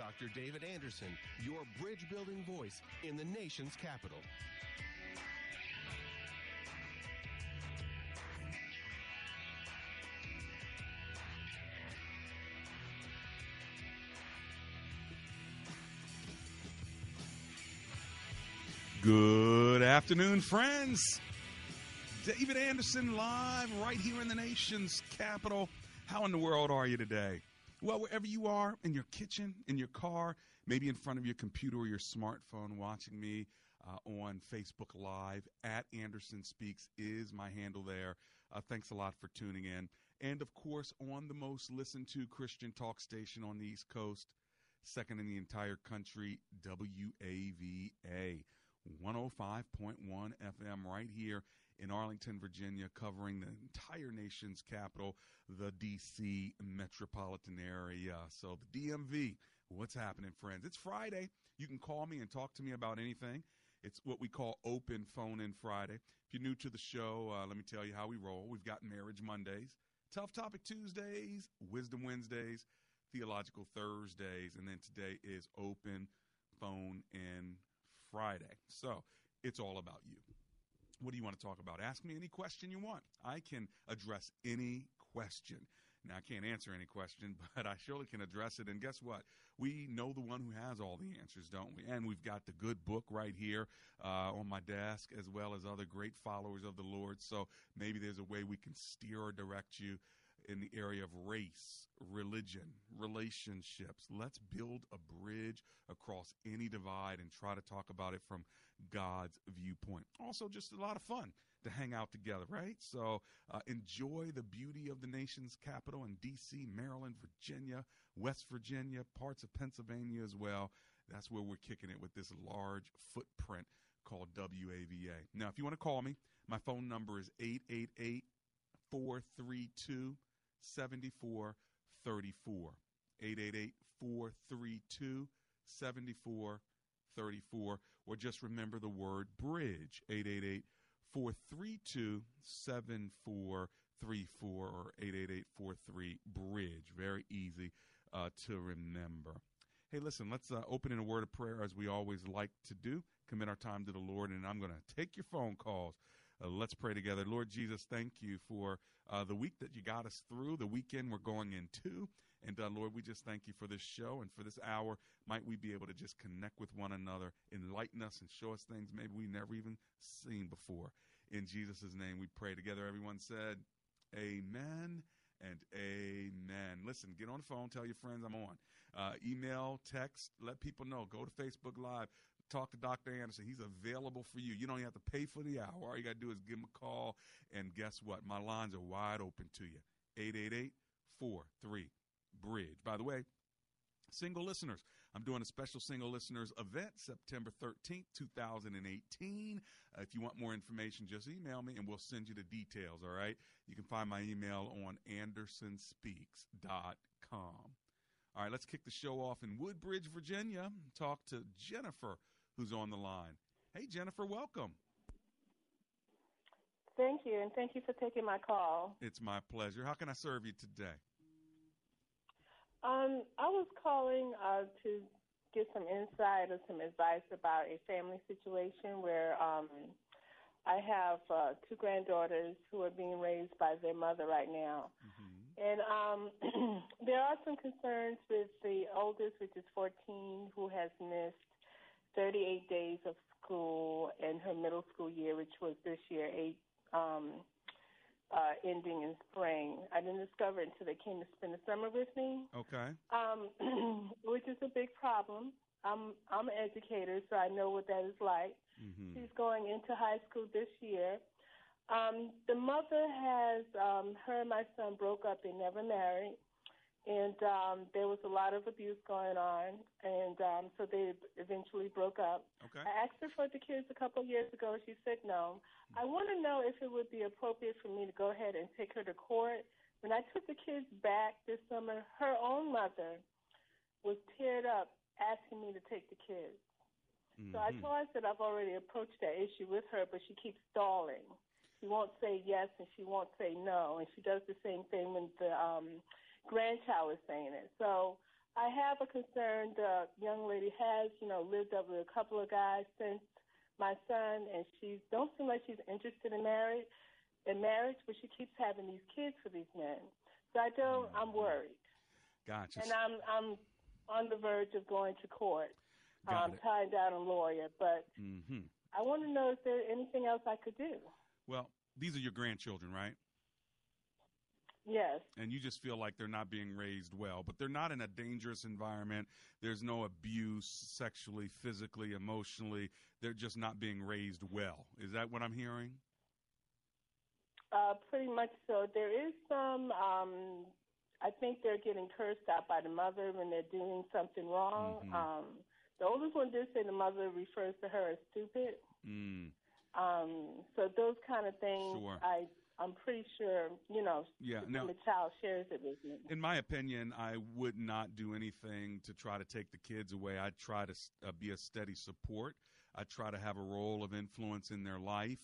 Dr. David Anderson, your bridge building voice in the nation's capital. Good afternoon, friends. David Anderson live right here in the nation's capital. How in the world are you today? Well, wherever you are, in your kitchen, in your car, maybe in front of your computer or your smartphone, watching me uh, on Facebook Live at Anderson Speaks is my handle there. Uh, thanks a lot for tuning in. And of course, on the most listened to Christian talk station on the East Coast, second in the entire country, WAVA. 105.1 FM right here in Arlington, Virginia, covering the entire nation's capital, the DC metropolitan area. So, the DMV, what's happening, friends? It's Friday. You can call me and talk to me about anything. It's what we call Open Phone In Friday. If you're new to the show, uh, let me tell you how we roll. We've got Marriage Mondays, Tough Topic Tuesdays, Wisdom Wednesdays, Theological Thursdays, and then today is Open Phone In Friday. So it's all about you. What do you want to talk about? Ask me any question you want. I can address any question. Now, I can't answer any question, but I surely can address it. And guess what? We know the one who has all the answers, don't we? And we've got the good book right here uh, on my desk, as well as other great followers of the Lord. So maybe there's a way we can steer or direct you in the area of race, religion, relationships. Let's build a bridge across any divide and try to talk about it from God's viewpoint. Also, just a lot of fun to hang out together, right? So uh, enjoy the beauty of the nation's capital in D.C., Maryland, Virginia, West Virginia, parts of Pennsylvania as well. That's where we're kicking it with this large footprint called WAVA. Now, if you want to call me, my phone number is 888 432 7434. 888 432 7434. Or just remember the word bridge. 888 432 7434 or 888 43 bridge. Very easy uh, to remember. Hey, listen, let's uh, open in a word of prayer as we always like to do. Commit our time to the Lord, and I'm going to take your phone calls. Uh, let's pray together. Lord Jesus, thank you for uh, the week that you got us through, the weekend we're going into. And uh, Lord, we just thank you for this show and for this hour. Might we be able to just connect with one another, enlighten us, and show us things maybe we never even seen before. In Jesus' name we pray together. Everyone said, Amen and amen. Listen, get on the phone, tell your friends I'm on. Uh, email, text, let people know. Go to Facebook Live talk to Dr. Anderson. He's available for you. You don't have to pay for the hour. All you got to do is give him a call. And guess what? My lines are wide open to you. 888 43 Bridge. By the way, single listeners, I'm doing a special single listeners event September 13th, 2018. Uh, if you want more information, just email me and we'll send you the details. All right. You can find my email on andersonspeaks.com. All right, let's kick the show off in Woodbridge, Virginia. Talk to Jennifer who's on the line. Hey, Jennifer, welcome. Thank you, and thank you for taking my call. It's my pleasure. How can I serve you today? Um, I was calling uh, to get some insight or some advice about a family situation where um, I have uh, two granddaughters who are being raised by their mother right now. Mm-hmm. And um, there are some concerns with the oldest, which is 14, who has missed 38 days of school in her middle school year, which was this year, eight, um, uh, ending in spring. I didn't discover it until they came to spend the summer with me. Okay. Um, which is a big problem. I'm I'm an educator, so I know what that is like. Mm-hmm. She's going into high school this year. Um, the mother has um, her and my son broke up. They never married, and um, there was a lot of abuse going on, and um, so they eventually broke up. Okay. I asked her for the kids a couple of years ago. She said no. I want to know if it would be appropriate for me to go ahead and take her to court. When I took the kids back this summer, her own mother was teared up asking me to take the kids. Mm-hmm. So I told her that I've already approached that issue with her, but she keeps stalling. She won't say yes and she won't say no, and she does the same thing when the um, grandchild is saying it. So I have a concern. The young lady has, you know, lived up with a couple of guys since my son, and she don't seem like she's interested in marriage, in marriage, but she keeps having these kids for these men. So I don't. I'm worried. Gotcha. And I'm I'm on the verge of going to court. Got um, it. tying down a lawyer, but Mm-hmm. I want to know if there's anything else I could do. Well, these are your grandchildren, right? Yes. and you just feel like they're not being raised well, but they're not in a dangerous environment. There's no abuse sexually, physically, emotionally. They're just not being raised well. Is that what I'm hearing? Uh, pretty much so. There is some. Um, I think they're getting cursed out by the mother when they're doing something wrong. Mhm. Um, the oldest one did say the mother refers to her as stupid. Mm. Um, so those kind of things, Sure. I I'm pretty sure you know. Yeah, the child shares it with me. In my opinion, I would not do anything to try to take the kids away. I'd try to uh, be a steady support. I try to have a role of influence in their life.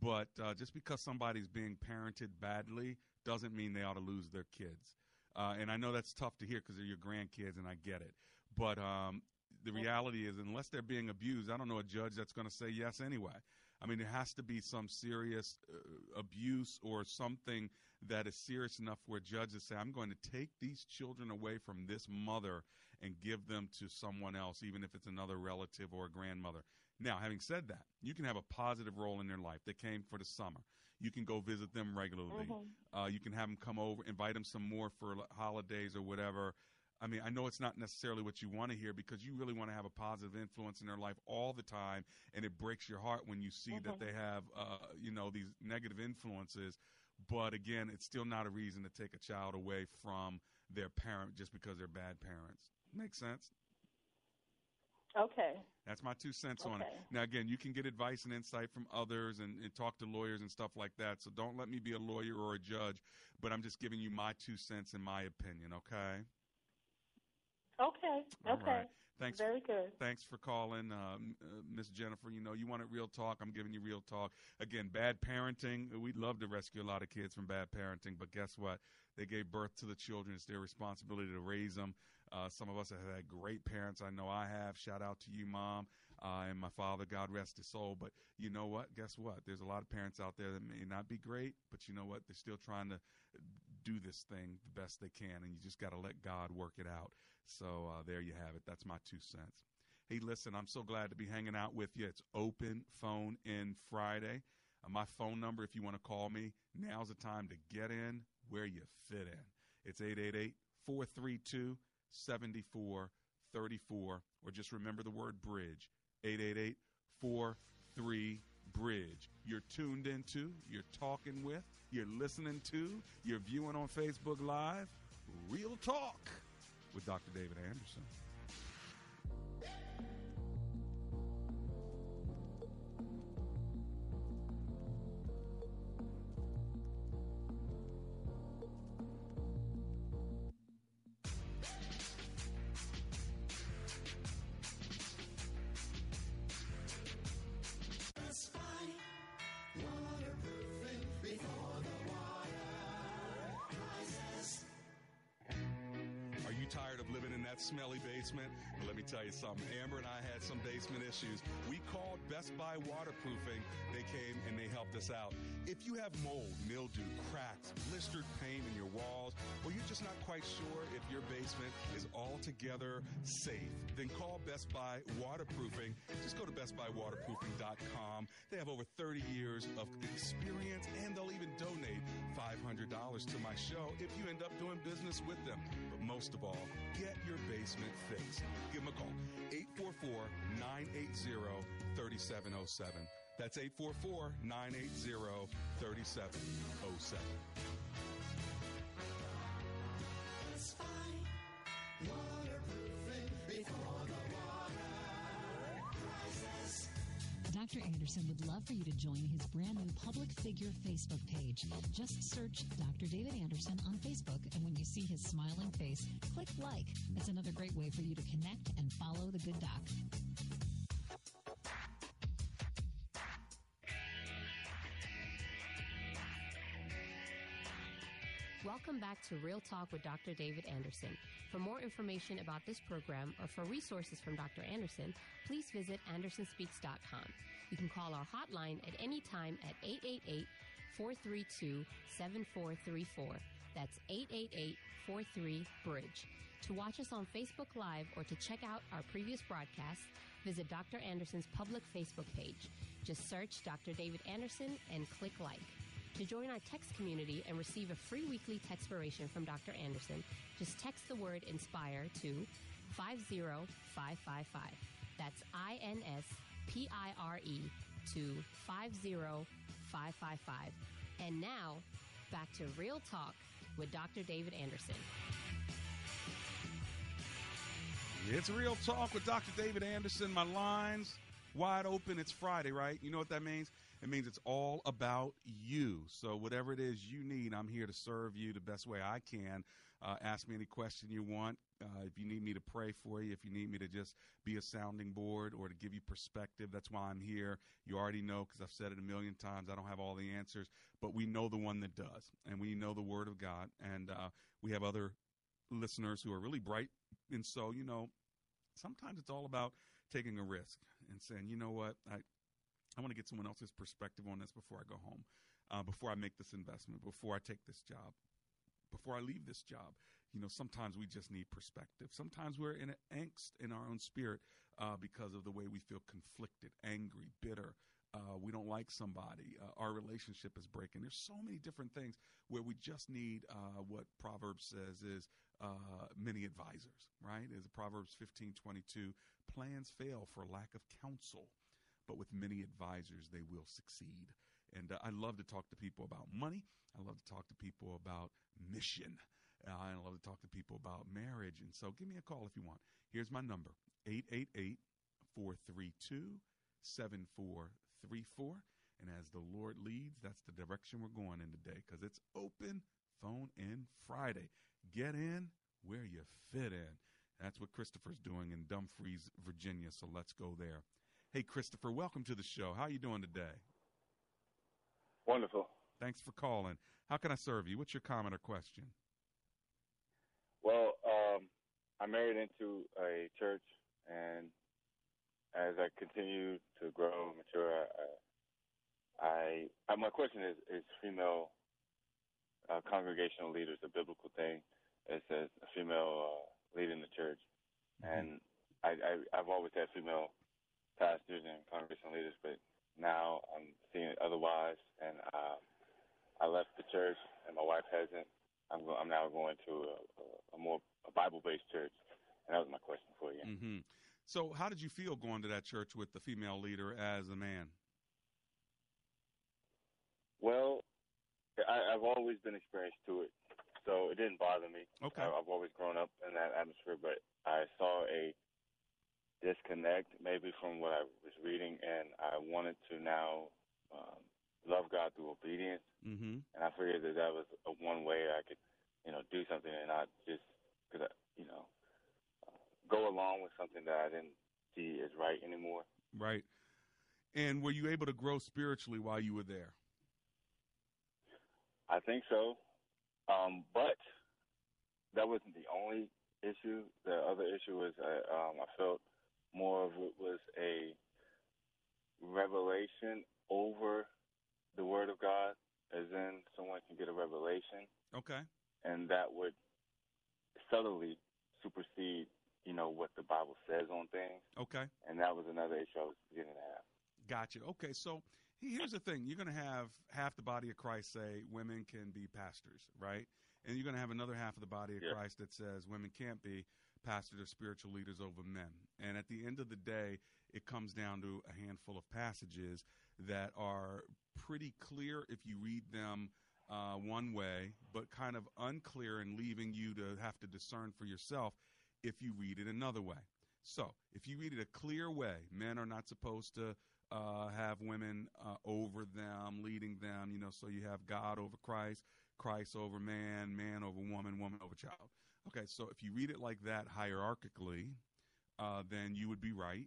But uh, just because somebody's being parented badly doesn't mean they ought to lose their kids. Uh, and I know that's tough to hear because they're your grandkids, and I get it. But um, the reality is, unless they're being abused, I don't know a judge that's going to say yes anyway. I mean, it has to be some serious uh, abuse or something that is serious enough where judges say, I'm going to take these children away from this mother and give them to someone else, even if it's another relative or a grandmother. Now, having said that, you can have a positive role in their life. They came for the summer. You can go visit them regularly. Mhm. Uh, you can have them come over, invite them some more for holidays or whatever. I mean, I know it's not necessarily what you want to hear because you really want to have a positive influence in their life all the time, and it breaks your heart when you see that Mhm. they have, uh, you know, these negative influences. But again, it's still not a reason to take a child away from their parent just because they're bad parents. Makes sense? Okay. That's my two cents on it. Now, again, you can get advice and insight from others and, and talk to lawyers and stuff like that. So don't let me be a lawyer or a judge, but I'm just giving you my two cents and my opinion, okay? Okay. Okay. right. Thanks. Very good. Thanks for calling, um, uh, Miss Jennifer. You know, you wanted real talk. I'm giving you real talk. Again, bad parenting. We'd love to rescue a lot of kids from bad parenting, but guess what? They gave birth to the children. It's their responsibility to raise them. Uh, some of us have had great parents. I know I have. Shout out to you, mom, uh, and my father. God rest his soul. But you know what? Guess what? There's a lot of parents out there that may not be great, but you know what? They're still trying to do this thing the best they can, and you just got to let God work it out. So uh, there you have it. That's my two cents. Hey, listen, I'm so glad to be hanging out with you. It's open phone in Friday. Uh, my phone number, if you want to call me, now's the time to get in where you fit in. It's 888 432 7434, or just remember the word bridge 888 43 Bridge. You're tuned into, you're talking with, you're listening to, you're viewing on Facebook Live. Real Talk with Dr. David Anderson. Well, let me tell you something. Amber and I some basement issues. We called Best Buy Waterproofing. They came and they helped us out. If you have mold, mildew, cracks, blistered paint in your walls, or you're just not quite sure if your basement is altogether safe, then call Best Buy Waterproofing. Just go to bestbuywaterproofing.com. They have over 30 years of experience and they'll even donate $500 to my show if you end up doing business with them. But most of all, get your basement fixed. Give them a call 844 980 3707. That's 844 980 3707. Dr. Anderson would love for you to join his brand new public figure Facebook page. Just search Dr. David Anderson on Facebook, and when you see his smiling face, click like. It's another great way for you to connect and follow the good doc. Welcome back to Real Talk with Dr. David Anderson. For more information about this program or for resources from Dr. Anderson, please visit andersonspeaks.com. You can call our hotline at any time at 888 432 7434. That's 888 43 Bridge. To watch us on Facebook Live or to check out our previous broadcasts, visit Dr. Anderson's public Facebook page. Just search Dr. David Anderson and click like. To join our text community and receive a free weekly text textpiration from Dr. Anderson, just text the word INSPIRE to 50555. That's I N S P I R E to 50555. And now, back to Real Talk with Dr. David Anderson. It's Real Talk with Dr. David Anderson. My lines wide open. It's Friday, right? You know what that means? It means it's all about you. So, whatever it is you need, I'm here to serve you the best way I can. Uh, ask me any question you want. Uh, if you need me to pray for you, if you need me to just be a sounding board or to give you perspective, that's why I'm here. You already know because I've said it a million times. I don't have all the answers, but we know the one that does, and we know the Word of God. And uh, we have other listeners who are really bright. And so, you know, sometimes it's all about taking a risk and saying, you know what, I, I want to get someone else's perspective on this before I go home, uh, before I make this investment, before I take this job, before I leave this job. You know, sometimes we just need perspective. Sometimes we're in an angst in our own spirit uh, because of the way we feel conflicted, angry, bitter. Uh, we don't like somebody. Uh, our relationship is breaking. There's so many different things where we just need uh, what Proverbs says is uh, many advisors, right? Is Proverbs 15 22. Plans fail for lack of counsel but with many advisors, they will succeed. And uh, I love to talk to people about money. I love to talk to people about mission. Uh, I love to talk to people about marriage. And so give me a call if you want. Here's my number 888 432 7434. And as the Lord leads, that's the direction we're going in today because it's open phone in Friday. Get in where you fit in. That's what Christopher's doing in Dumfries, Virginia. So let's go there. Hey, Christopher, welcome to the show. How are you doing today? Wonderful. Thanks for calling. How can I serve you? What's your comment or question? Well, um, I married into a church, and as I continue to grow and mature, I, I, I my question is: Is female uh, congregational leaders a biblical thing? It says a female uh, leading the church, mm-hmm. and I, I, I've always had female pastors and congregational leaders, but now I'm seeing it otherwise. And uh, I left the church, and my wife hasn't. I'm, go- I'm now going to a, a more a Bible-based church, and that was my question for you. Mm-hmm. So, how did you feel going to that church with the female leader as a man? Well, I, I've always been experienced to it, so it didn't bother me. Okay. I, I've always grown up in that atmosphere, but I saw a disconnect maybe from what I was reading, and I wanted to now um, love God through obedience. Mm-hmm. And I figured that that was a one way I could, you know, do something and not just because you know uh, go along with something that I didn't see as right anymore. Right. And were you able to grow spiritually while you were there? I think so, um, but that wasn't the only issue. The other issue was I, um, I felt more of it was a revelation over the Word of God, as in someone can get a revelation. Okay. And that would subtly supersede, you know, what the Bible says on things. Okay. And that was another issue I was beginning to have. Gotcha. Okay, so here's the thing: you're going to have half the body of Christ say women can be pastors, right? And you're going to have another half of the body of Yeah. Christ that says women can't be pastors or spiritual leaders over men. And at the end of the day, it comes down to a handful of passages that are pretty clear if you read them uh, one way, but kind of unclear and leaving you to have to discern for yourself if you read it another way. So, if you read it a clear way, men are not supposed to uh, have women uh, over them, leading them, you know, so you have God over Christ, Christ over man, man over woman, woman over child. Okay, so if you read it like that hierarchically, uh, then you would be right.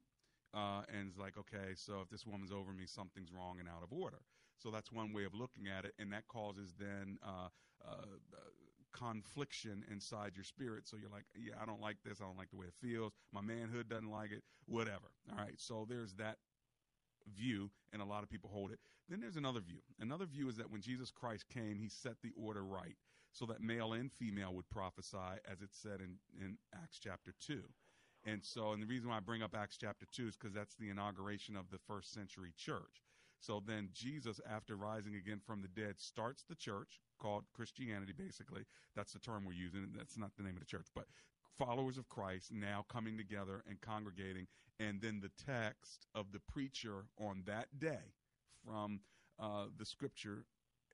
Uh, and it's like, okay, so if this woman's over me, something's wrong and out of order. So that's one way of looking at it, and that causes then uh, uh, uh, confliction inside your spirit. So you're like, yeah, I don't like this. I don't like the way it feels. My manhood doesn't like it. Whatever. All right. So there's that view, and a lot of people hold it. Then there's another view. Another view is that when Jesus Christ came, he set the order right so that male and female would prophesy, as it said in, in Acts chapter 2. And so, and the reason why I bring up Acts chapter 2 is because that's the inauguration of the first century church. So then Jesus, after rising again from the dead, starts the church called Christianity, basically. That's the term we're using. That's not the name of the church, but followers of Christ now coming together and congregating. And then the text of the preacher on that day from uh, the scripture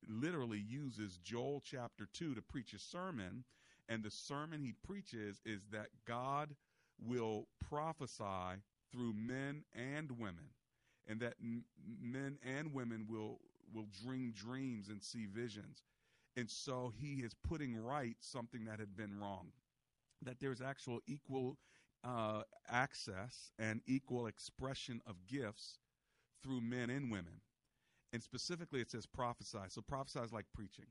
literally uses Joel chapter 2 to preach a sermon. And the sermon he preaches is that God will prophesy through men and women and that m- men and women will will dream dreams and see visions and so he is putting right something that had been wrong that there's actual equal uh, access and equal expression of gifts through men and women and specifically it says prophesy so prophesy is like preaching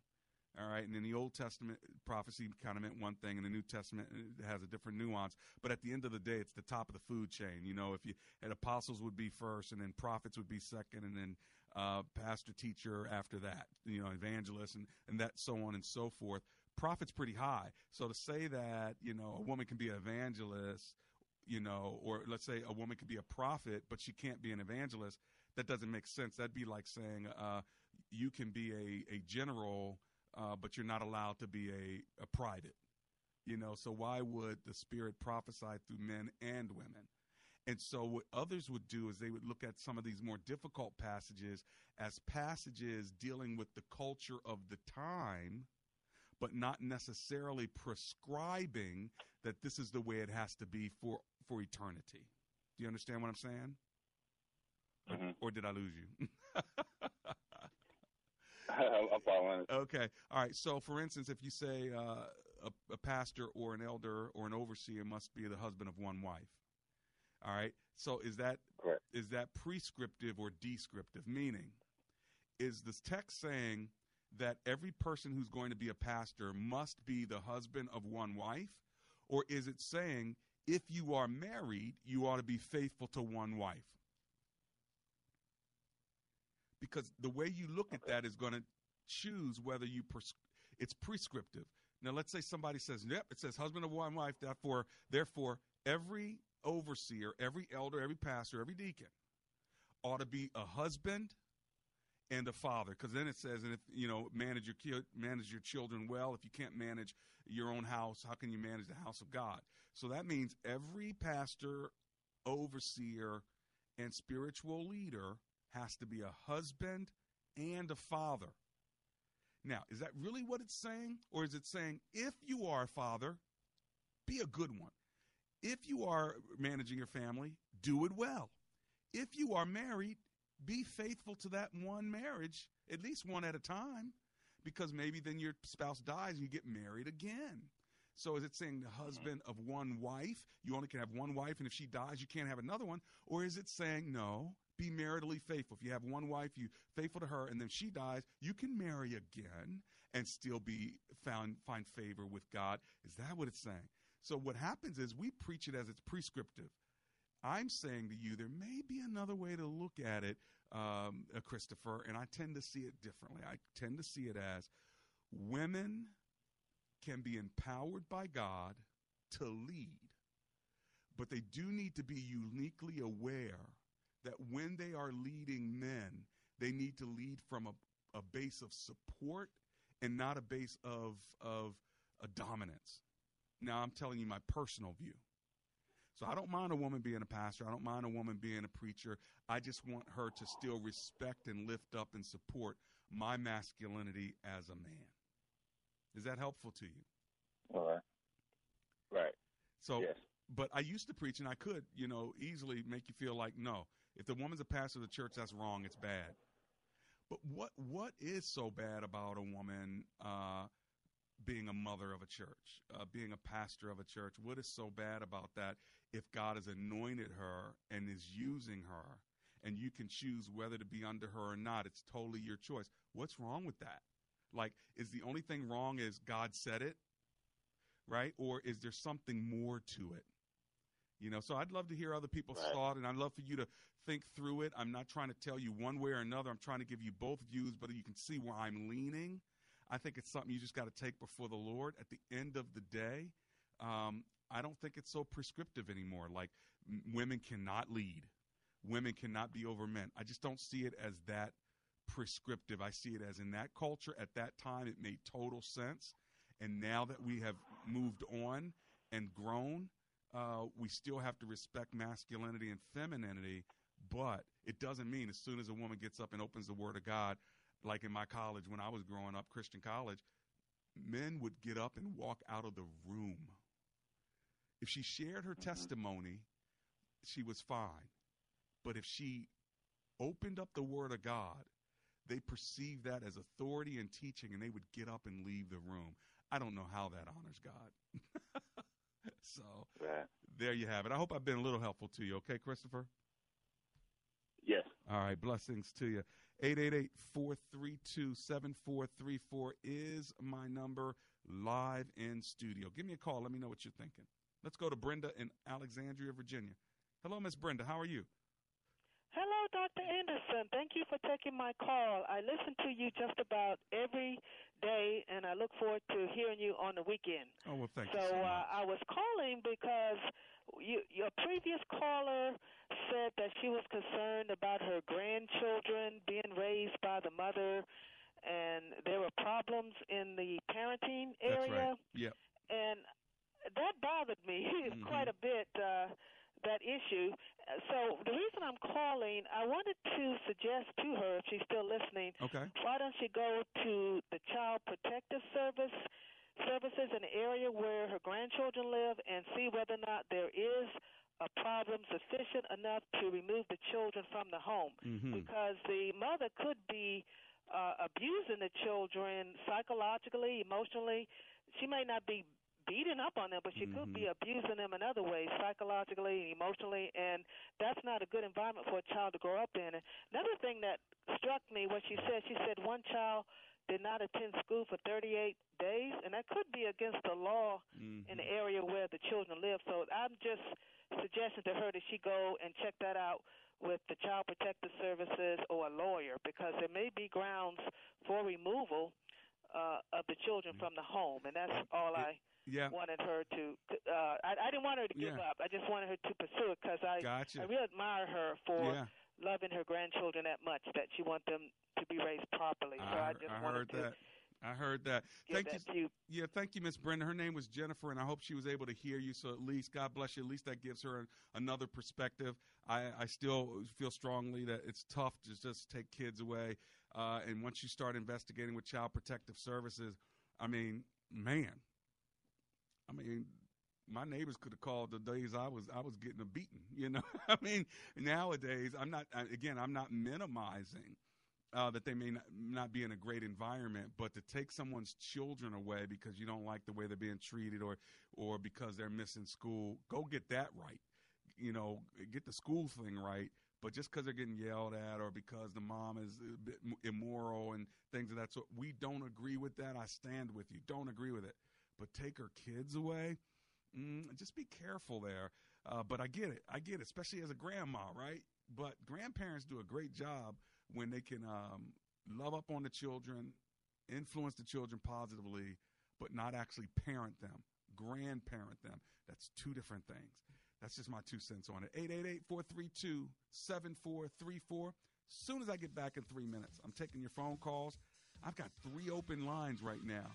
all right. And in the Old Testament, prophecy kind of meant one thing, and the New Testament it has a different nuance. But at the end of the day, it's the top of the food chain. You know, if you had apostles would be first, and then prophets would be second, and then uh, pastor, teacher after that. You know, evangelist, and and that so on and so forth. Prophet's pretty high. So to say that you know a woman can be an evangelist, you know, or let's say a woman could be a prophet, but she can't be an evangelist. That doesn't make sense. That'd be like saying uh, you can be a a general uh, but you're not allowed to be a, a private. You know, so why would the Spirit prophesy through men and women? And so what others would do is they would look at some of these more difficult passages as passages dealing with the culture of the time, but not necessarily prescribing that this is the way it has to be for, for eternity. Do you understand what I'm saying? Mm-hmm. Or, or did I lose you? I'm following it. Okay. All right. So, for instance, if you say uh, a, a pastor or an elder or an overseer must be the husband of one wife. All right. So, is that Correct. is that prescriptive or descriptive? Meaning, is this text saying that every person who's going to be a pastor must be the husband of one wife, or is it saying if you are married, you ought to be faithful to one wife? because the way you look at that is going to choose whether you it's prescriptive. Now, let's say somebody says, "Yep, it says husband of one wife." Therefore, therefore, every overseer, every elder, every pastor, every deacon ought to be a husband and a father. Because then it says, "And if you know manage your ki- manage your children well, if you can't manage your own house, how can you manage the house of God?" So that means every pastor, overseer, and spiritual leader has to be a husband and a father. Now, is that really what it's saying? Or is it saying if you are a father, be a good one? If you are managing your family, do it well. If you are married, be faithful to that one marriage, at least one at a time, because maybe then your spouse dies and you get married again. So is it saying the mm-hmm. husband of one wife, you only can have one wife, and if she dies, you can't have another one? Or is it saying, no, be maritally faithful? If you have one wife, you faithful to her, and then she dies, you can marry again and still be found find favor with God. Is that what it's saying? So what happens is we preach it as it's prescriptive. I'm saying to you, there may be another way to look at it, um, uh, Christopher, and I tend to see it differently. I tend to see it as women can be empowered by God to lead, but they do need to be uniquely aware that when they are leading men, they need to lead from a, a base of support and not a base of, of a dominance. Now, I'm telling you my personal view. So I don't mind a woman being a pastor. I don't mind a woman being a preacher. I just want her to still respect and lift up and support my masculinity as a man. Is that helpful to you? All right. Right. So, yes. but I used to preach, and I could, you know, easily make you feel like, no, if the woman's a pastor of the church, that's wrong. It's bad. But what what is so bad about a woman uh, being a mother of a church, uh, being a pastor of a church? What is so bad about that? If God has anointed her and is using her, and you can choose whether to be under her or not, it's totally your choice. What's wrong with that? Like, is the only thing wrong is God said it, right? Or is there something more to it? You know, so I'd love to hear other people's right. thought, and I'd love for you to think through it. I'm not trying to tell you one way or another. I'm trying to give you both views, but you can see where I'm leaning. I think it's something you just got to take before the Lord. At the end of the day, um, I don't think it's so prescriptive anymore. Like m- women cannot lead, women cannot be over men. I just don't see it as that prescriptive. I see it as in that culture at that time, it made total sense. And now that we have moved on and grown, uh, we still have to respect masculinity and femininity, but it doesn't mean as soon as a woman gets up and opens the Word of God, like in my college when I was growing up, Christian college, men would get up and walk out of the room. If she shared her mm-hmm. testimony, she was fine. But if she opened up the Word of God, they perceived that as authority and teaching, and they would get up and leave the room. I don't know how that honors God. so right. there you have it. I hope I've been a little helpful to you. Okay, Christopher? Yes. All right. Blessings to you. 888 432 7434 is my number live in studio. Give me a call. Let me know what you're thinking. Let's go to Brenda in Alexandria, Virginia. Hello, Miss Brenda. How are you? Hello, Dr. Anderson. Thank you for taking my call. I listen to you just about every day, and I look forward to hearing you on the weekend. Oh, well, thank so, you. So uh, I was calling because you, your previous caller said that she was concerned about her grandchildren being raised by the mother, and there were problems in the parenting area. That's right. Yep. And that bothered me mm-hmm. quite a bit. Uh, that issue. So the reason I'm calling, I wanted to suggest to her, if she's still listening, okay. why don't she go to the Child Protective Service services in the area where her grandchildren live and see whether or not there is a problem sufficient enough to remove the children from the home mm-hmm. because the mother could be uh, abusing the children psychologically, emotionally. She may not be beating up on them, but she mm-hmm. could be abusing them in other ways, psychologically, and emotionally, and that's not a good environment for a child to grow up in. Another thing that struck me, what she said, she said one child did not attend school for 38 days, and that could be against the law mm-hmm. in the area where the children live. So I'm just suggesting to her that she go and check that out with the Child Protective Services or a lawyer because there may be grounds for removal uh, of the children mm-hmm. from the home, and that's all I yeah. wanted her to. Uh, I, I didn't want her to give yeah. up. I just wanted her to pursue it because I gotcha. I really admire her for yeah. loving her grandchildren that much that she wants them to be raised properly. So I, I just I wanted heard to. that. I heard that. Thank that you. Yeah, thank you, Miss Brenda. Her name was Jennifer, and I hope she was able to hear you. So at least, God bless you. At least that gives her another perspective. I, I still feel strongly that it's tough to just take kids away. Uh, and once you start investigating with Child Protective Services, I mean, man, I mean, my neighbors could have called the days I was I was getting a beating. You know, I mean, nowadays I'm not. Again, I'm not minimizing uh, that they may not, not be in a great environment, but to take someone's children away because you don't like the way they're being treated or or because they're missing school, go get that right. You know, get the school thing right. But just because they're getting yelled at or because the mom is immoral and things of that sort, we don't agree with that. I stand with you. Don't agree with it but take her kids away. mm, just be careful there. Uh, but I get it. I get it, especially as a grandma, right? But grandparents do a great job when they can um, love up on the children, influence the children positively, but not actually parent them, grandparent them. That's two different things. That's just my two cents on it. 888 432 7434. Soon as I get back in three minutes, I'm taking your phone calls. I've got three open lines right now.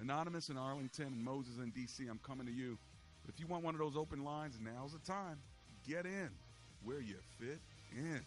Anonymous in Arlington and Moses in DC. I'm coming to you. If you want one of those open lines, now's the time. Get in where you fit in.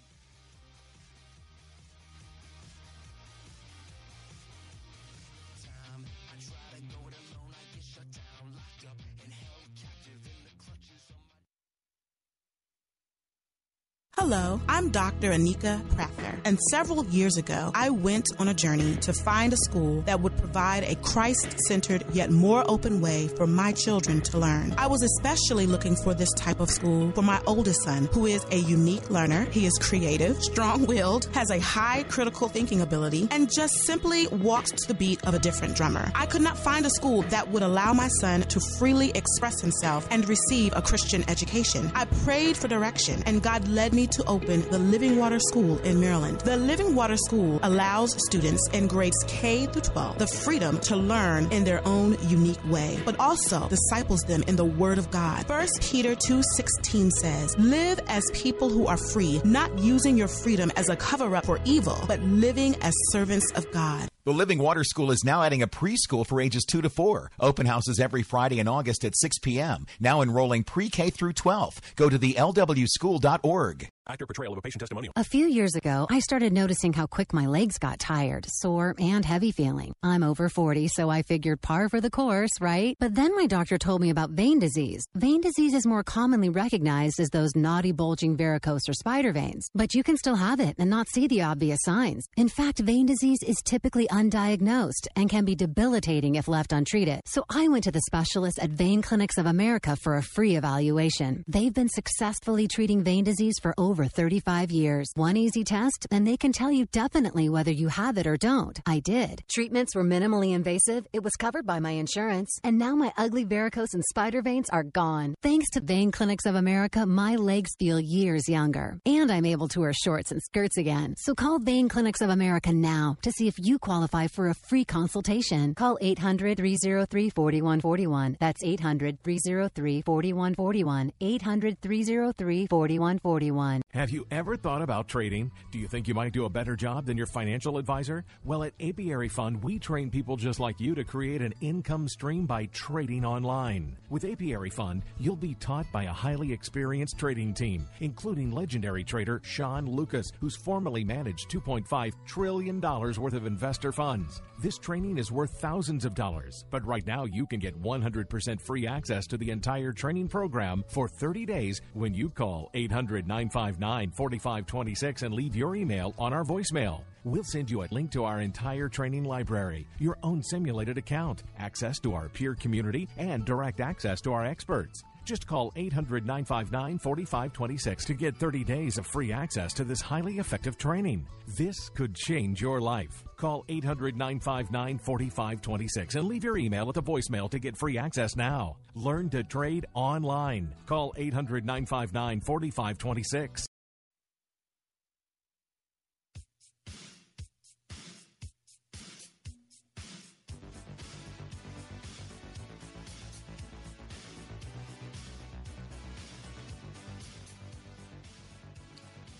Hello, I'm Dr. Anika Prather, and several years ago, I went on a journey to find a school that would provide a Christ centered yet more open way for my children to learn. I was especially looking for this type of school for my oldest son, who is a unique learner. He is creative, strong willed, has a high critical thinking ability, and just simply walks to the beat of a different drummer. I could not find a school that would allow my son to freely express himself and receive a Christian education. I prayed for direction, and God led me to open the Living Water School in Maryland. The Living Water School allows students in grades K through 12 the freedom to learn in their own unique way, but also disciples them in the Word of God. 1 Peter 2:16 says, "Live as people who are free, not using your freedom as a cover-up for evil, but living as servants of God." The Living Water School is now adding a preschool for ages 2 to 4. Open houses every Friday in August at 6 p.m. Now enrolling pre-K through 12. Go to the lwschool.org. Actor portrayal of a patient testimonial. A few years ago, I started noticing how quick my legs got tired, sore, and heavy feeling. I'm over 40, so I figured par for the course, right? But then my doctor told me about vein disease. Vein disease is more commonly recognized as those naughty bulging varicose or spider veins, but you can still have it and not see the obvious signs. In fact, vein disease is typically undiagnosed and can be debilitating if left untreated. So I went to the specialists at Vein Clinics of America for a free evaluation. They've been successfully treating vein disease for over 35 years. One easy test, and they can tell you definitely whether you have it or don't. I did. Treatments were minimally invasive, it was covered by my insurance, and now my ugly varicose and spider veins are gone. Thanks to Vein Clinics of America, my legs feel years younger, and I'm able to wear shorts and skirts again. So call Vein Clinics of America now to see if you qualify for a free consultation. Call 800 303 4141. That's 800 303 4141. 800 303 4141. Have you ever thought about trading? Do you think you might do a better job than your financial advisor? Well, at Apiary Fund, we train people just like you to create an income stream by trading online. With Apiary Fund, you'll be taught by a highly experienced trading team, including legendary trader Sean Lucas, who's formerly managed $2.5 trillion worth of investor funds. This training is worth thousands of dollars, but right now you can get 100% free access to the entire training program for 30 days when you call 800 959 4526 and leave your email on our voicemail. We'll send you a link to our entire training library, your own simulated account, access to our peer community, and direct access to our experts. Just call 800 959 4526 to get 30 days of free access to this highly effective training. This could change your life. Call 800 959 4526 and leave your email at the voicemail to get free access now. Learn to trade online. Call 800 959 4526.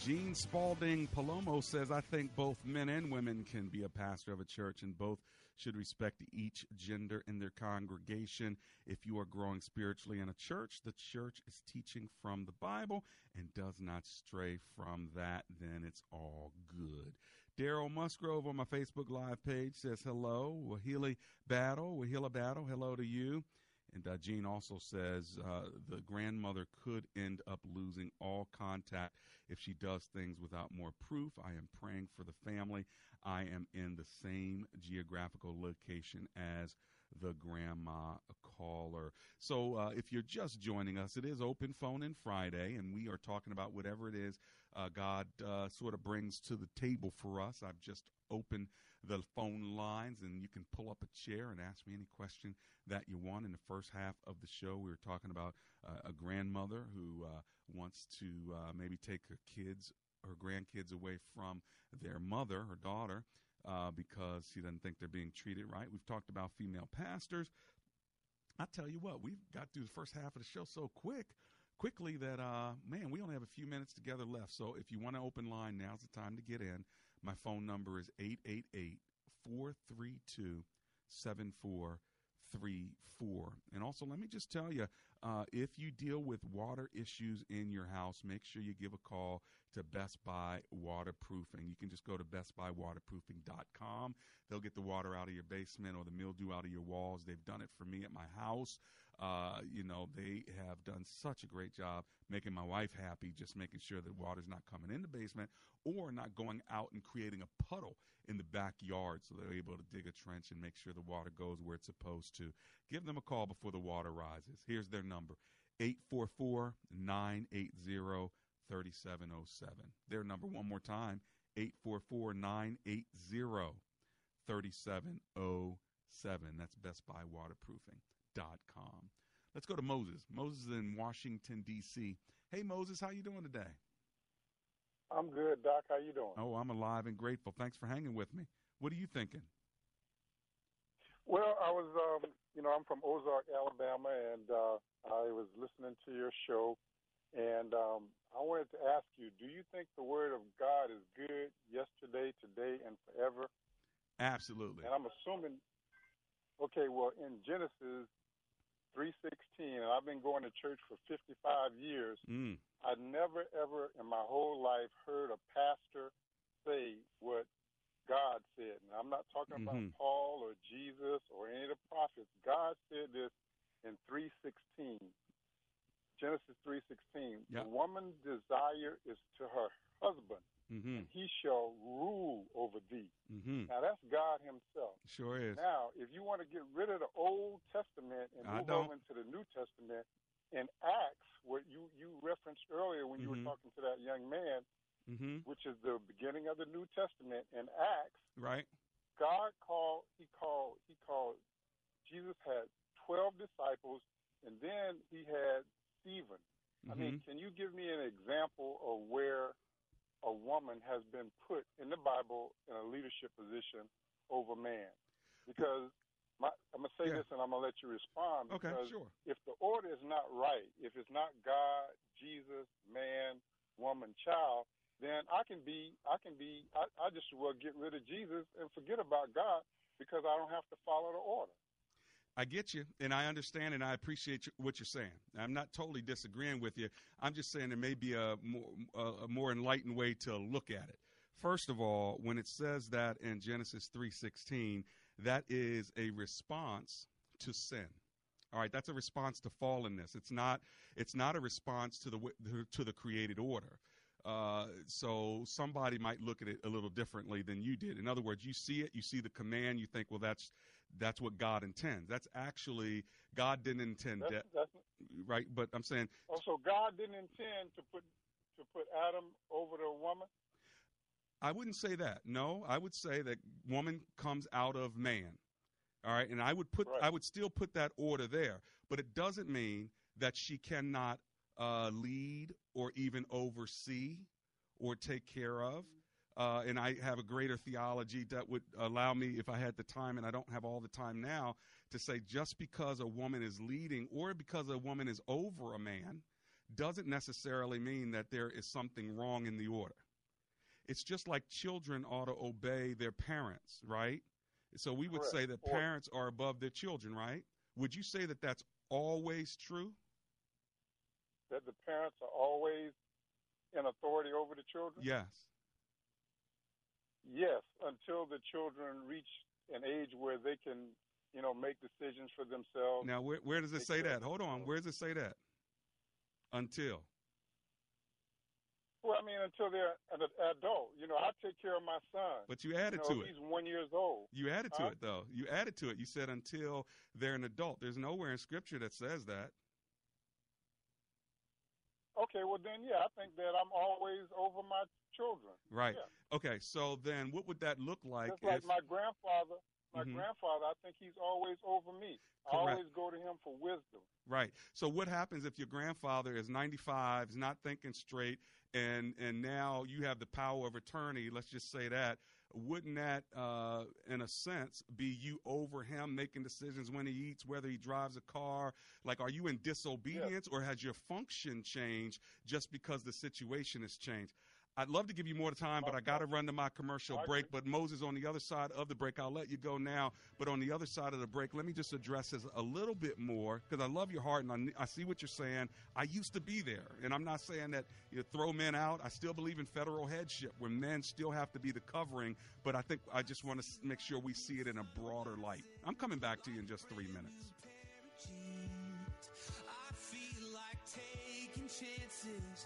Gene Spalding Palomo says, I think both men and women can be a pastor of a church, and both should respect each gender in their congregation. If you are growing spiritually in a church, the church is teaching from the Bible and does not stray from that, then it's all good. Daryl Musgrove on my Facebook Live page says, Hello, Wahili Battle, Wahila Battle, hello to you. And uh, Gene also says uh, the grandmother could end up losing all contact if she does things without more proof. I am praying for the family. I am in the same geographical location as the grandma caller. So uh, if you're just joining us, it is Open Phone in Friday, and we are talking about whatever it is uh, God uh, sort of brings to the table for us. I've just opened the phone lines, and you can pull up a chair and ask me any question that you want. In the first half of the show, we were talking about uh, a grandmother who uh, wants to uh, maybe take her kids, her grandkids away from their mother, her daughter. Uh, because she doesn't think they're being treated right. We've talked about female pastors. I tell you what, we've got through the first half of the show so quick quickly that uh man we only have a few minutes together left so if you want to open line now's the time to get in my phone number is 888-432-7434 and also let me just tell you uh, if you deal with water issues in your house make sure you give a call to best buy waterproofing you can just go to bestbuywaterproofing.com they'll get the water out of your basement or the mildew out of your walls they've done it for me at my house uh, you know, they have done such a great job making my wife happy, just making sure that water's not coming in the basement or not going out and creating a puddle in the backyard. So they're able to dig a trench and make sure the water goes where it's supposed to. Give them a call before the water rises. Here's their number 844 980 3707. Their number, one more time 844 980 3707. That's Best Buy com. Let's go to Moses. Moses in Washington D.C. Hey Moses, how you doing today? I'm good, Doc. How you doing? Oh, I'm alive and grateful. Thanks for hanging with me. What are you thinking? Well, I was, um, you know, I'm from Ozark, Alabama, and uh, I was listening to your show, and um, I wanted to ask you: Do you think the Word of God is good yesterday, today, and forever? Absolutely. And I'm assuming. Okay, well, in Genesis 316, and I've been going to church for 55 years. Mm. I never, ever in my whole life heard a pastor say what God said. Now, I'm not talking mm-hmm. about Paul or Jesus or any of the prophets. God said this in 316. Genesis 3:16. Yep. The woman's desire is to her husband, mm-hmm. and he shall rule over thee. Mm-hmm. Now that's God Himself. Sure is. Now, if you want to get rid of the Old Testament and I move don't. over into the New Testament, in Acts, what you you referenced earlier when you Mhm. were talking to that young man, Mm-hmm. which is the beginning of the New Testament, in Acts, Right. God called he called he called Jesus had twelve disciples, and then he had Stephen. I mean, Mhm. can you give me an example of where a woman has been put in the Bible in a leadership position over man? Because my, I'm gonna say Yeah. this, and I'm gonna let you respond. Okay, sure. if the order is not right, if it's not God, Jesus, man, woman, child, then I can be, I can be, I, I just will get rid of Jesus and forget about God because I don't have to follow the order. I get you, and I understand, and I appreciate what you're saying. I'm not totally disagreeing with you. I'm just saying there may be a more, a, more enlightened way to look at it. First of all, when it says that in Genesis 3:16, that is a response to sin. All right, that's a response to fallenness. It's not. It's not a response to the to the created order. Uh, so somebody might look at it a little differently than you did. In other words, you see it, you see the command, you think, well, that's that's what God intends. That's actually God didn't intend That's, that, that's right? But I'm saying also God didn't intend to put to put Adam over the woman. I wouldn't say that. No, I would say that woman comes out of man. All right, and I would put I would still put that order there, but it doesn't mean that she cannot uh, lead or even oversee or take care of. Uh, and I have a greater theology that would allow me, if I had the time, and I don't have all the time now, to say just because a woman is leading or because a woman is over a man doesn't necessarily mean that there is something wrong in the order. It's just like children ought to obey their parents, right? So we would Correct. say that parents are above their children, right? Would you say that that's always true? That the parents are always in authority over the children. Yes. Yes, until the children reach an age where they can, you know, make decisions for themselves. Now, where, where does it say that? Hold on. Where does it say that? Until. Well, I mean, until they're an adult. You know, I take care of my son. But you added you know, to it. He's one years old. You added to Huh? it though. You added to it. You said until they're an adult. There's nowhere in scripture that says that. Okay, well then, yeah, I think that I'm always over my children. Right. Yeah. Okay. So then, what would that look like? Just like if, my grandfather. My Mhm. grandfather, I think he's always over me. I always go to him for wisdom. Right. So what happens if your grandfather is 95, is not thinking straight, and and now you have the power of attorney? Let's just say that. Wouldn't that, uh, in a sense, be you over him making decisions when he eats, whether he drives a car? Like, are you in disobedience, or has your function changed just because the situation has changed? I'd love to give you more time, but I got to run to my commercial break. But Moses, on the other side of the break, I'll let you go now. But on the other side of the break, let me just address this a little bit more because I love your heart and I, I see what you're saying. I used to be there, and I'm not saying that you throw men out. I still believe in federal headship, where men still have to be the covering. But I think I just want to make sure we see it in a broader light. I'm coming back to you in just three minutes. I feel like taking chances.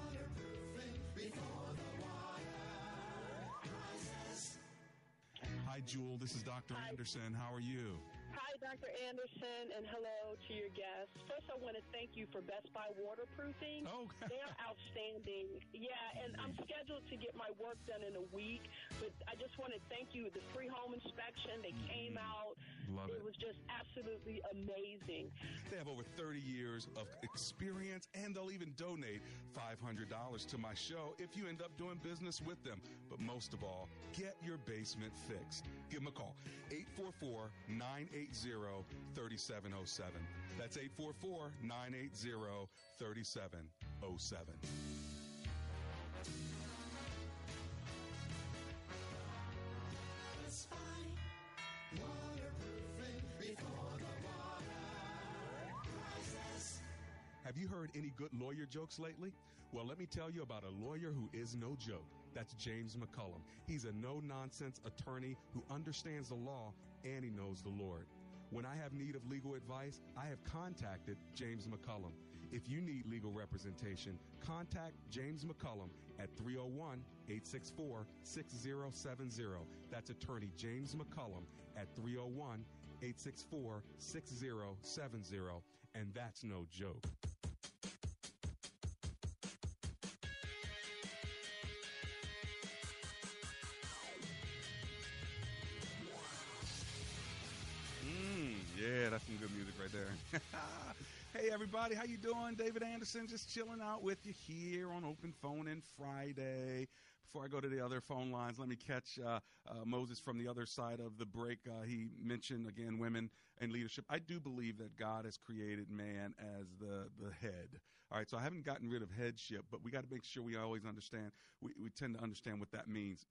Hi, Jewel. This is Dr. Anderson. How are you? Dr. Anderson, and hello to your guests. First, I want to thank you for Best Buy waterproofing. Oh, they are outstanding. Yeah, and I'm scheduled to get my work done in a week, but I just want to thank you. The free home inspection, they came mm-hmm. out. Love it. it. was just absolutely amazing. They have over 30 years of experience and they'll even donate $500 to my show if you end up doing business with them. But most of all, get your basement fixed. Give them a call 844 980 3707. That's 844 980 3707. Just fine. Waterproofing before the water rises. Have you heard any good lawyer jokes lately? Well, let me tell you about a lawyer who is no joke. That's James McCullum. He's a no nonsense attorney who understands the law and he knows the Lord. When I have need of legal advice, I have contacted James McCullum. If you need legal representation, contact James McCullum at 301 864 6070. That's attorney James McCullum at 301 864 6070. And that's no joke. Right there. hey everybody, how you doing? David Anderson just chilling out with you here on Open Phone and Friday. Before I go to the other phone lines, let me catch uh, uh, Moses from the other side of the break. Uh, he mentioned again women and leadership. I do believe that God has created man as the the head. All right, so I haven't gotten rid of headship, but we got to make sure we always understand. We, we tend to understand what that means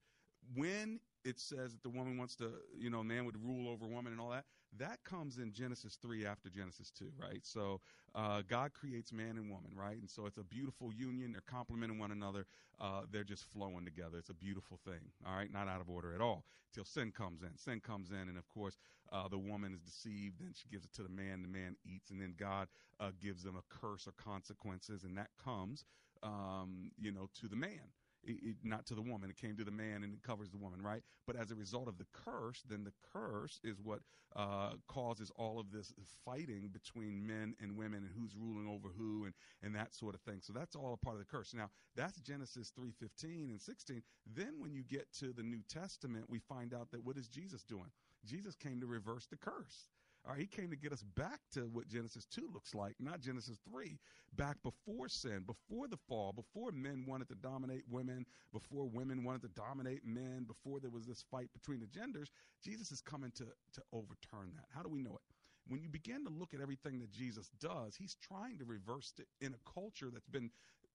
when it says that the woman wants to, you know, man would rule over woman and all that, that comes in Genesis 3 after Genesis 2, right? So uh, God creates man and woman, right? And so it's a beautiful union. They're complementing one another. Uh, they're just flowing together. It's a beautiful thing, all right? Not out of order at all till sin comes in. Sin comes in, and of course, uh, the woman is deceived. Then she gives it to the man. The man eats, and then God uh, gives them a curse or consequences, and that comes, um, you know, to the man it, it, not to the woman. It came to the man and it covers the woman, right? But as a result of the curse, then the curse is what uh, causes all of this fighting between men and women and who's ruling over who and, and that sort of thing. So that's all a part of the curse. Now, that's Genesis 3.15 and 16. Then when you get to the New Testament, we find out that what is Jesus doing? Jesus came to reverse the curse. All right, he came to get us back to what Genesis 2 looks like, not Genesis 3. Back before sin, before the fall, before men wanted to dominate women, before women wanted to dominate men, before there was this fight between the genders, Jesus is coming to, to overturn that. How do we know it? When you begin to look at everything that Jesus does, he's trying to reverse it in a culture that's been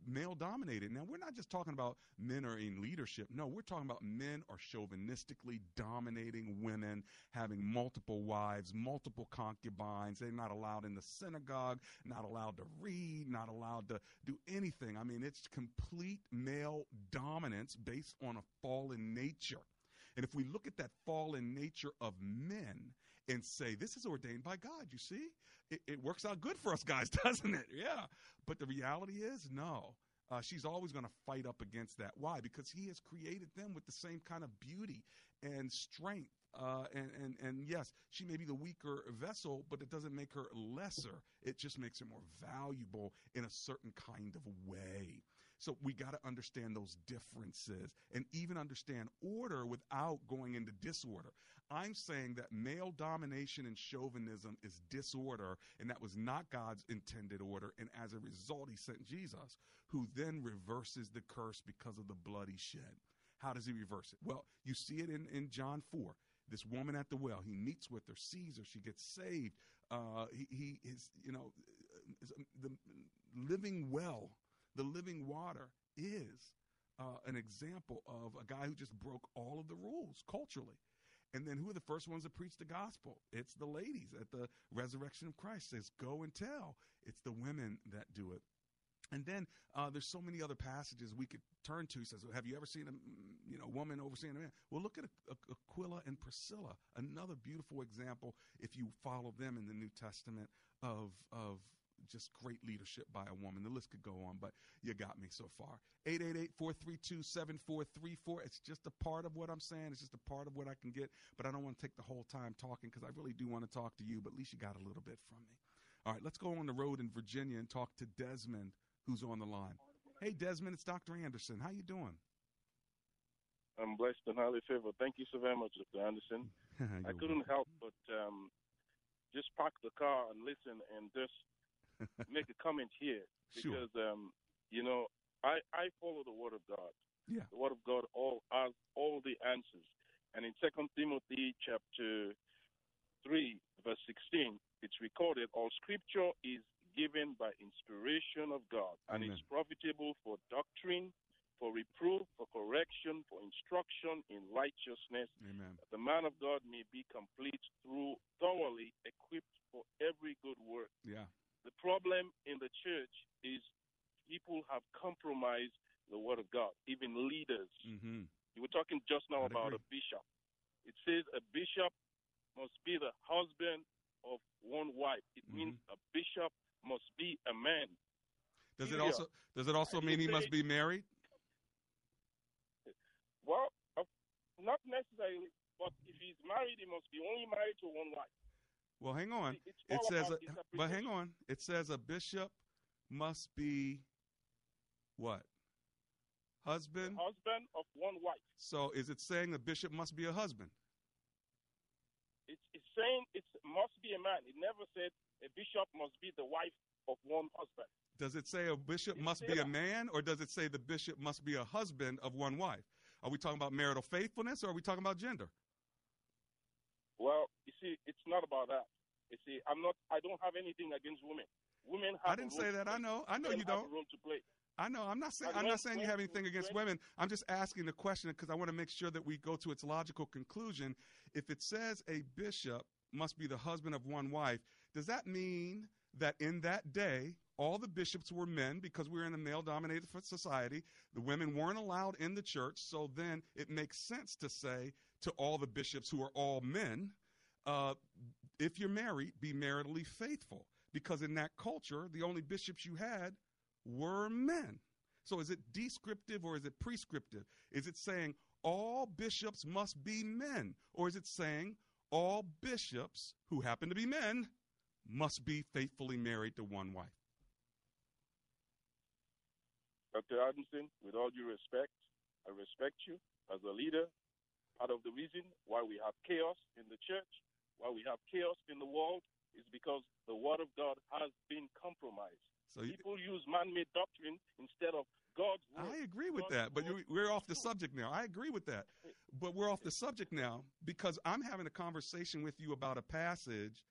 male dominated. Now, we're not just talking about men are in leadership. No, we're talking about men are chauvinistically dominating women, having multiple wives, multiple concubines. They're not allowed in the synagogue, not allowed to read, not allowed to do anything. I mean, it's complete male dominance based on a fallen nature. And if we look at that fallen nature of men and say, this is ordained by God, you see? It, it works out good for us guys, doesn't it? Yeah. But the reality is, no. Uh, she's always going to fight up against that. Why? Because he has created them with the same kind of beauty and strength. Uh, and, and, and yes, she may be the weaker vessel, but it doesn't make her lesser. It just makes her more valuable in a certain kind of way. So we got to understand those differences and even understand order without going into disorder. I'm saying that male domination and chauvinism is disorder, and that was not God's intended order. And as a result, he sent Jesus, who then reverses the curse because of the blood he shed. How does he reverse it? Well, you see it in, in John 4 this woman at the well. He meets with her, sees her, she gets saved. Uh, he, he is, you know, is the living well the living water is uh, an example of a guy who just broke all of the rules culturally. And then who are the first ones to preach the gospel? It's the ladies at the resurrection of Christ. Says, go and tell. It's the women that do it. And then uh, there's so many other passages we could turn to. He says, "Have you ever seen a you know woman overseeing a man?" Well, look at Aquila and Priscilla, another beautiful example. If you follow them in the New Testament of of just great leadership by a woman. The list could go on, but you got me so far. 888-432-7434. It's just a part of what I'm saying. It's just a part of what I can get, but I don't want to take the whole time talking because I really do want to talk to you, but at least you got a little bit from me. All right, let's go on the road in Virginia and talk to Desmond, who's on the line. Hey, Desmond, it's Dr. Anderson. How you doing? I'm blessed and highly favored. Thank you so very much, Dr. Anderson. I couldn't help but um, just park the car and listen and just make a comment here because sure. um, you know I I follow the Word of God. Yeah. The Word of God all has all the answers. And in Second Timothy chapter three, verse sixteen, it's recorded all Scripture is given by inspiration of God and Amen. is profitable for doctrine, for reproof, for correction, for instruction in righteousness, Amen. that the man of God may be complete through thoroughly equipped for every good work. Yeah. The problem in the church is people have compromised the word of God, even leaders. Mm-hmm. You were talking just now I'd about agree. a bishop. It says a bishop must be the husband of one wife. It Mm-hmm. means a bishop must be a man. Does it also does it also mean he must be married? Well, uh, not necessarily, but if he's married, he must be only married to one wife. Well, hang on. It's It says, a, but hang on. It says a bishop must be what? Husband. Husband of one wife. So is it saying a bishop must be a husband? It's, it's saying it must be a man. It never said a bishop must be the wife of one husband. Does it say a bishop must say be a man, or does it say the bishop must be a husband of one wife? Are we talking about marital faithfulness, or are we talking about gender? Well, you see, it's not about that. You see, I'm not. I don't have anything against women. Women have. I didn't say that. I know. I know you don't. Role to play. I know. I'm not saying. I'm not saying you have anything against women. I'm just asking the question because I want to make sure that we go to its logical conclusion. If it says a bishop must be the husband of one wife, does that mean that in that day all the bishops were men because we were in a male-dominated society? The women weren't allowed in the church, so then it makes sense to say to all the bishops who are all men, uh, if you're married, be maritally faithful. Because in that culture, the only bishops you had were men. So is it descriptive or is it prescriptive? Is it saying all bishops must be men? Or is it saying all bishops who happen to be men must be faithfully married to one wife? Dr. Anderson, with all due respect, I respect you as a leader. Part of the reason why we have chaos in the church, why we have chaos in the world, is because the Word of God has been compromised. So you, People use man-made doctrine instead of God's word. I agree with God's that, but you- we're off the subject now. I agree with that. But we're off the subject now because I'm having a conversation with you about a passage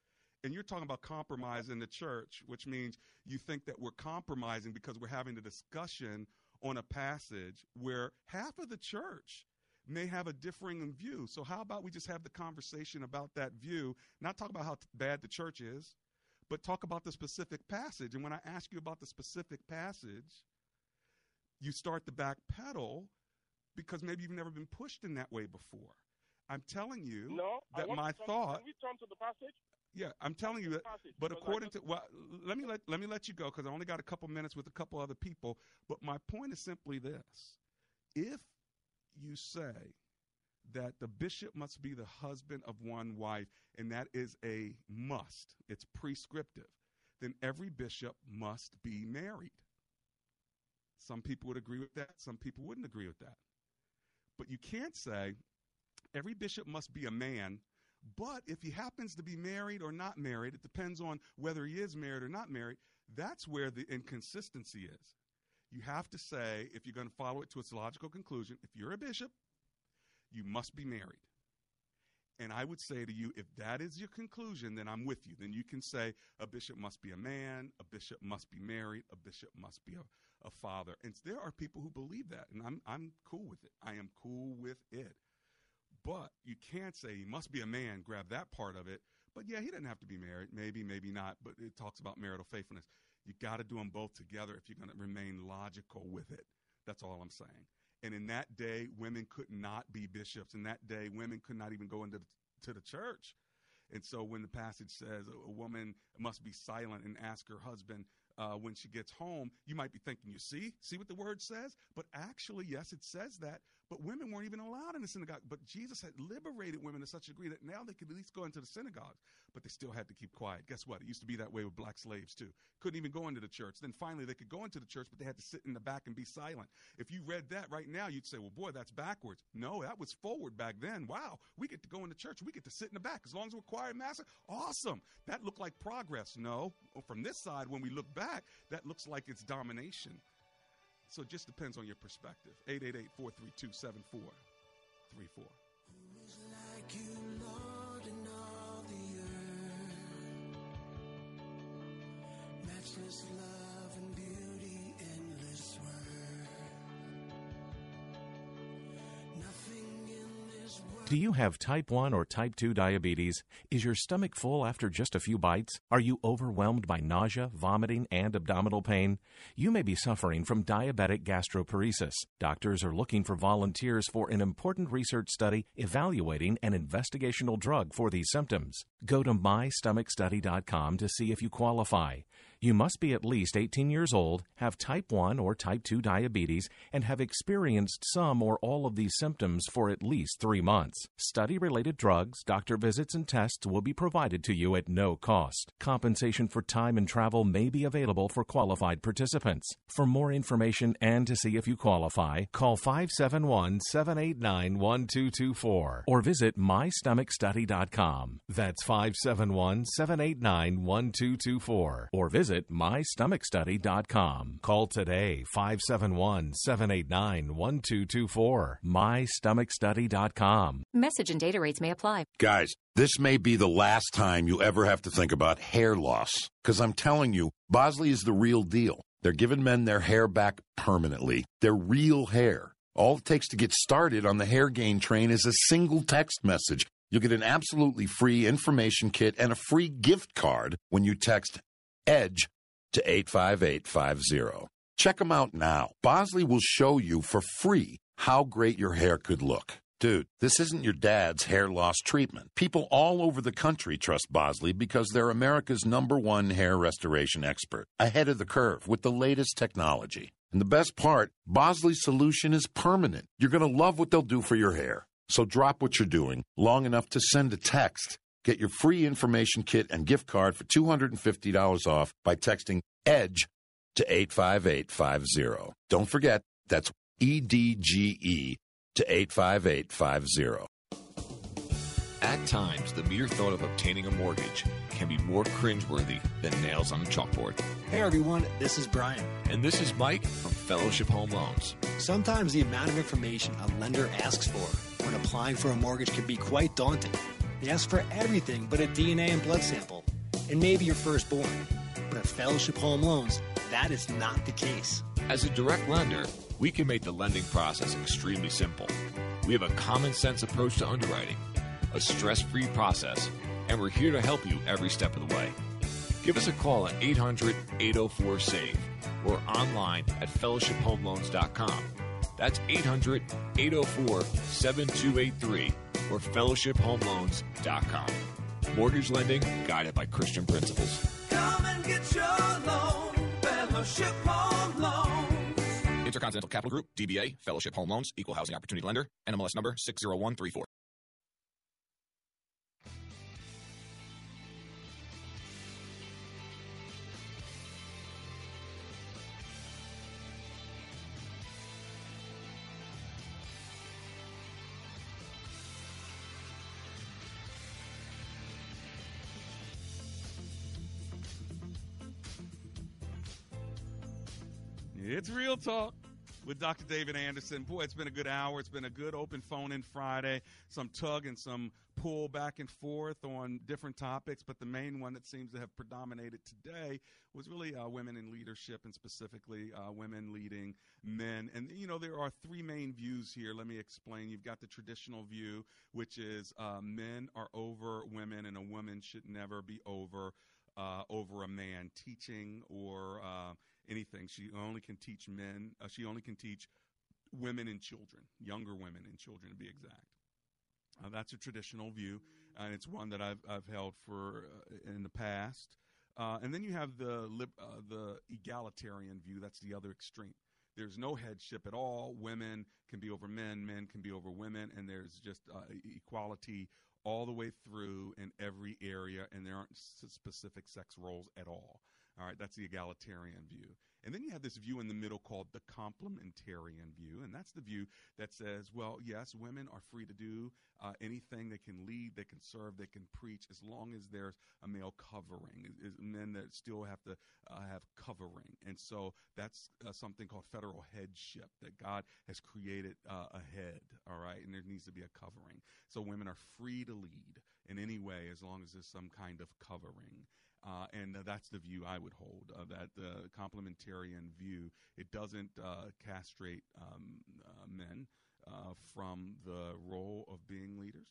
and you're talking about compromise in the church, which means you think that we're compromising because we're having a discussion on a passage where half of the church may have a differing view. So how about we just have the conversation about that view, not talk about how t- bad the church is, but talk about the specific passage. And when I ask you about the specific passage, you start to backpedal because maybe you've never been pushed in that way before. I'm telling you No, that my to thought Can we turn to the passage? Yeah, I'm telling you that. But according to well, let me let let me let you go because I only got a couple minutes with a couple other people. But my point is simply this: if you say that the bishop must be the husband of one wife, and that is a must, it's prescriptive, then every bishop must be married. Some people would agree with that. Some people wouldn't agree with that. But you can't say every bishop must be a man. But if he happens to be married or not married, it depends on whether he is married or not married. That's where the inconsistency is. You have to say, if you're going to follow it to its logical conclusion, if you're a bishop, you must be married. And I would say to you, if that is your conclusion, then I'm with you. Then you can say a bishop must be a man, a bishop must be married, a bishop must be a, a father. And there are people who believe that, and I'm, I'm cool with it. I am cool with it. But you can't say he must be a man, grab that part of it. But yeah, he doesn't have to be married. Maybe, maybe not. But it talks about marital faithfulness. You got to do them both together if you're going to remain logical with it. That's all I'm saying. And in that day, women could not be bishops. In that day, women could not even go into the, to the church. And so when the passage says a, woman must be silent and ask her husband uh, when she gets home, you might be thinking, you see, see what the word says? But actually, yes, it says that. But women weren't even allowed in the synagogue. But Jesus had liberated women to such a degree that now they could at least go into the synagogues, but they still had to keep quiet. Guess what? It used to be that way with black slaves too. Couldn't even go into the church. Then finally they could go into the church, but they had to sit in the back and be silent. If you read that right now, you'd say, well, boy, that's backwards. No, that was forward back then. Wow, we get to go into church. We get to sit in the back. As long as we're quiet, master, awesome. That looked like progress. No, from this side, when we look back, that looks like it's domination. So it just depends on your perspective. 888 432 7434. like you, Lord, in all the earth. Matchless love Do you have type 1 or type 2 diabetes? Is your stomach full after just a few bites? Are you overwhelmed by nausea, vomiting, and abdominal pain? You may be suffering from diabetic gastroparesis. Doctors are looking for volunteers for an important research study evaluating an investigational drug for these symptoms. Go to mystomachstudy.com to see if you qualify. You must be at least 18 years old, have type 1 or type 2 diabetes, and have experienced some or all of these symptoms for at least three months. Study related drugs, doctor visits, and tests will be provided to you at no cost. Compensation for time and travel may be available for qualified participants. For more information and to see if you qualify, call 571 789 1224 or visit mystomachstudy.com. That's 571 789 1224 or visit mystomachstudy.com. Call today 571 789 1224. mystomachstudy.com. Message and data rates may apply. Guys, this may be the last time you ever have to think about hair loss. Because I'm telling you, Bosley is the real deal. They're giving men their hair back permanently. Their real hair. All it takes to get started on the hair gain train is a single text message. You'll get an absolutely free information kit and a free gift card when you text EDGE to 85850. Check them out now. Bosley will show you for free how great your hair could look. Dude, this isn't your dad's hair loss treatment. People all over the country trust Bosley because they're America's number one hair restoration expert, ahead of the curve with the latest technology. And the best part, Bosley's solution is permanent. You're going to love what they'll do for your hair. So drop what you're doing long enough to send a text. Get your free information kit and gift card for $250 off by texting EDGE to 85850. Don't forget, that's E D G E to 85850. At times, the mere thought of obtaining a mortgage can be more cringeworthy than nails on a chalkboard. Hey everyone, this is Brian. And this is Mike from Fellowship Home Loans. Sometimes the amount of information a lender asks for when applying for a mortgage can be quite daunting. They ask for everything but a DNA and blood sample, and maybe your firstborn. But at Fellowship Home Loans, that is not the case. As a direct lender, we can make the lending process extremely simple. We have a common sense approach to underwriting, a stress free process, and we're here to help you every step of the way. Give us a call at 800 804 SAVE or online at fellowshiphomeloans.com. That's 800 804 7283 or fellowshiphomeloans.com. Mortgage lending guided by Christian principles. Come and get your loan, Fellowship Home Loans. Intercontinental Capital Group, DBA, Fellowship Home Loans, Equal Housing Opportunity Lender, NMLS number 60134. It's Real Talk with Dr. David Anderson. Boy, it's been a good hour. It's been a good open phone in Friday. Some tug and some pull back and forth on different topics, but the main one that seems to have predominated today was really uh, women in leadership and specifically uh, women leading men. And, you know, there are three main views here. Let me explain. You've got the traditional view, which is uh, men are over women and a woman should never be over. Uh, over a man teaching or uh, anything. She only can teach men. Uh, she only can teach women and children, younger women and children to be exact. Uh, that's a traditional view, and it's one that I've I've held for uh, in the past. Uh, and then you have the lib- uh, the egalitarian view. That's the other extreme. There's no headship at all. Women can be over men. Men can be over women, and there's just uh, equality all the way through in every area, and there aren't specific sex roles at all. All right, that's the egalitarian view. And then you have this view in the middle called the complementarian view. And that's the view that says, well, yes, women are free to do uh, anything. They can lead, they can serve, they can preach as long as there's a male covering. It, it, men that still have to uh, have covering. And so that's uh, something called federal headship that God has created uh, a head. All right. And there needs to be a covering. So women are free to lead in any way as long as there's some kind of covering. Uh, and uh, that's the view I would hold. Uh, that the complementarian view it doesn't uh, castrate um, uh, men uh, from the role of being leaders,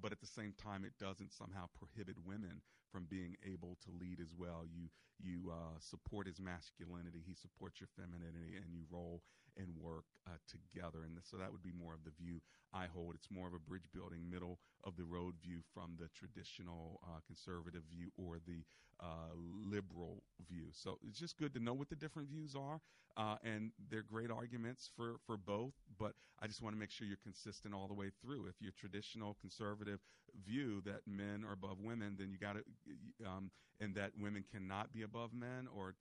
but at the same time, it doesn't somehow prohibit women from being able to lead as well. You you support his masculinity, he supports your femininity, and you roll and work together. And so that would be more of the view I hold. It's more of a bridge building, middle of the road view from the traditional conservative view or the uh, liberal view. So it's just good to know what the different views are, uh, and they're great arguments for, for both. But I just want to make sure you're consistent all the way through. If you're traditional conservative view that men are above women, then you got to, um, and that women cannot be above men or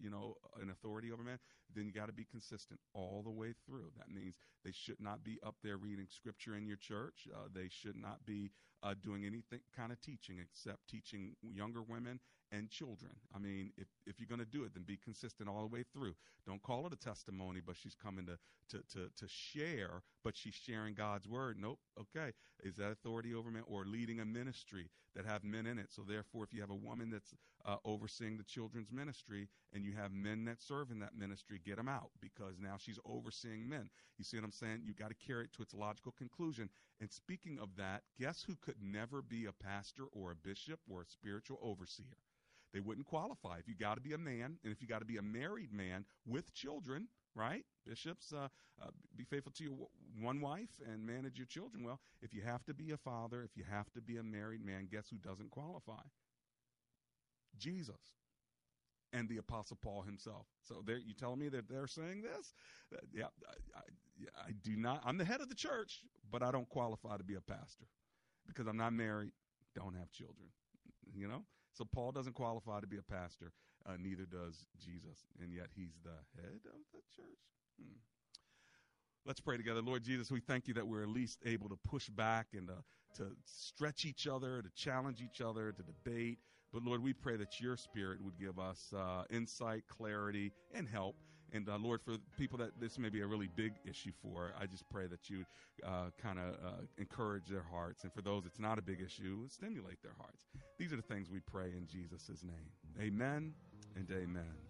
you know an authority over men, then you got to be consistent all the way through. That means they should not be up there reading scripture in your church. Uh, they should not be uh, doing anything kind of teaching except teaching younger women and children. I mean, if, if you're going to do it, then be consistent all the way through. Don't call it a testimony, but she's coming to, to, to, to share, but she's sharing God's word. Nope. Okay. Is that authority over men or leading a ministry that have men in it? So therefore, if you have a woman that's uh, overseeing the children's ministry and you have men that serve in that ministry, get them out because now she's overseeing men. You see what I'm saying? You got to carry it to its logical conclusion. And speaking of that, guess who could never be a pastor or a bishop or a spiritual overseer? They wouldn't qualify. If you got to be a man, and if you got to be a married man with children, right? Bishops, uh, uh, be faithful to your one wife and manage your children well. If you have to be a father, if you have to be a married man, guess who doesn't qualify? Jesus and the Apostle Paul himself. So there, you telling me that they're saying this? Uh, yeah, I, I, I do not. I'm the head of the church, but I don't qualify to be a pastor because I'm not married, don't have children. You know, so Paul doesn't qualify to be a pastor. Uh, neither does Jesus, and yet he's the head of the church. Hmm. Let's pray together. Lord Jesus, we thank you that we're at least able to push back and to, to stretch each other, to challenge each other, to debate. But Lord, we pray that your spirit would give us uh, insight, clarity, and help. And uh, Lord, for people that this may be a really big issue for, I just pray that you uh, kind of uh, encourage their hearts. And for those it's not a big issue, stimulate their hearts. These are the things we pray in Jesus' name. Amen and amen.